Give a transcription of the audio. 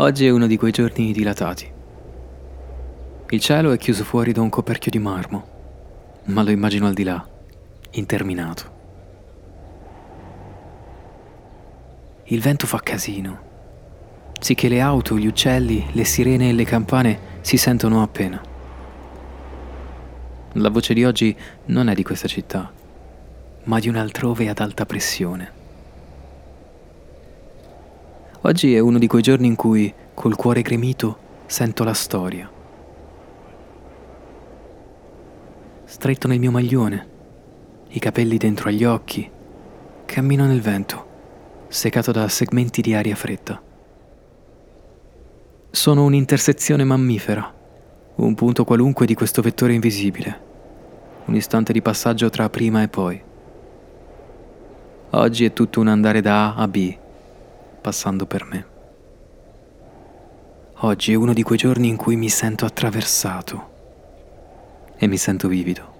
Oggi è uno di quei giorni dilatati. Il cielo è chiuso fuori da un coperchio di marmo, ma lo immagino al di là, interminato. Il vento fa casino, sì che le auto, gli uccelli, le sirene e le campane si sentono appena. La voce di oggi non è di questa città, ma di un'altrove ad alta pressione. Oggi è uno di quei giorni in cui, col cuore gremito, sento la storia. Stretto nel mio maglione, i capelli dentro agli occhi, cammino nel vento, secato da segmenti di aria fredda. Sono un'intersezione mammifera, un punto qualunque di questo vettore invisibile, un istante di passaggio tra prima e poi. Oggi è tutto un andare da A a B, passando per me. Oggi è uno di quei giorni in cui mi sento attraversato e mi sento vivido.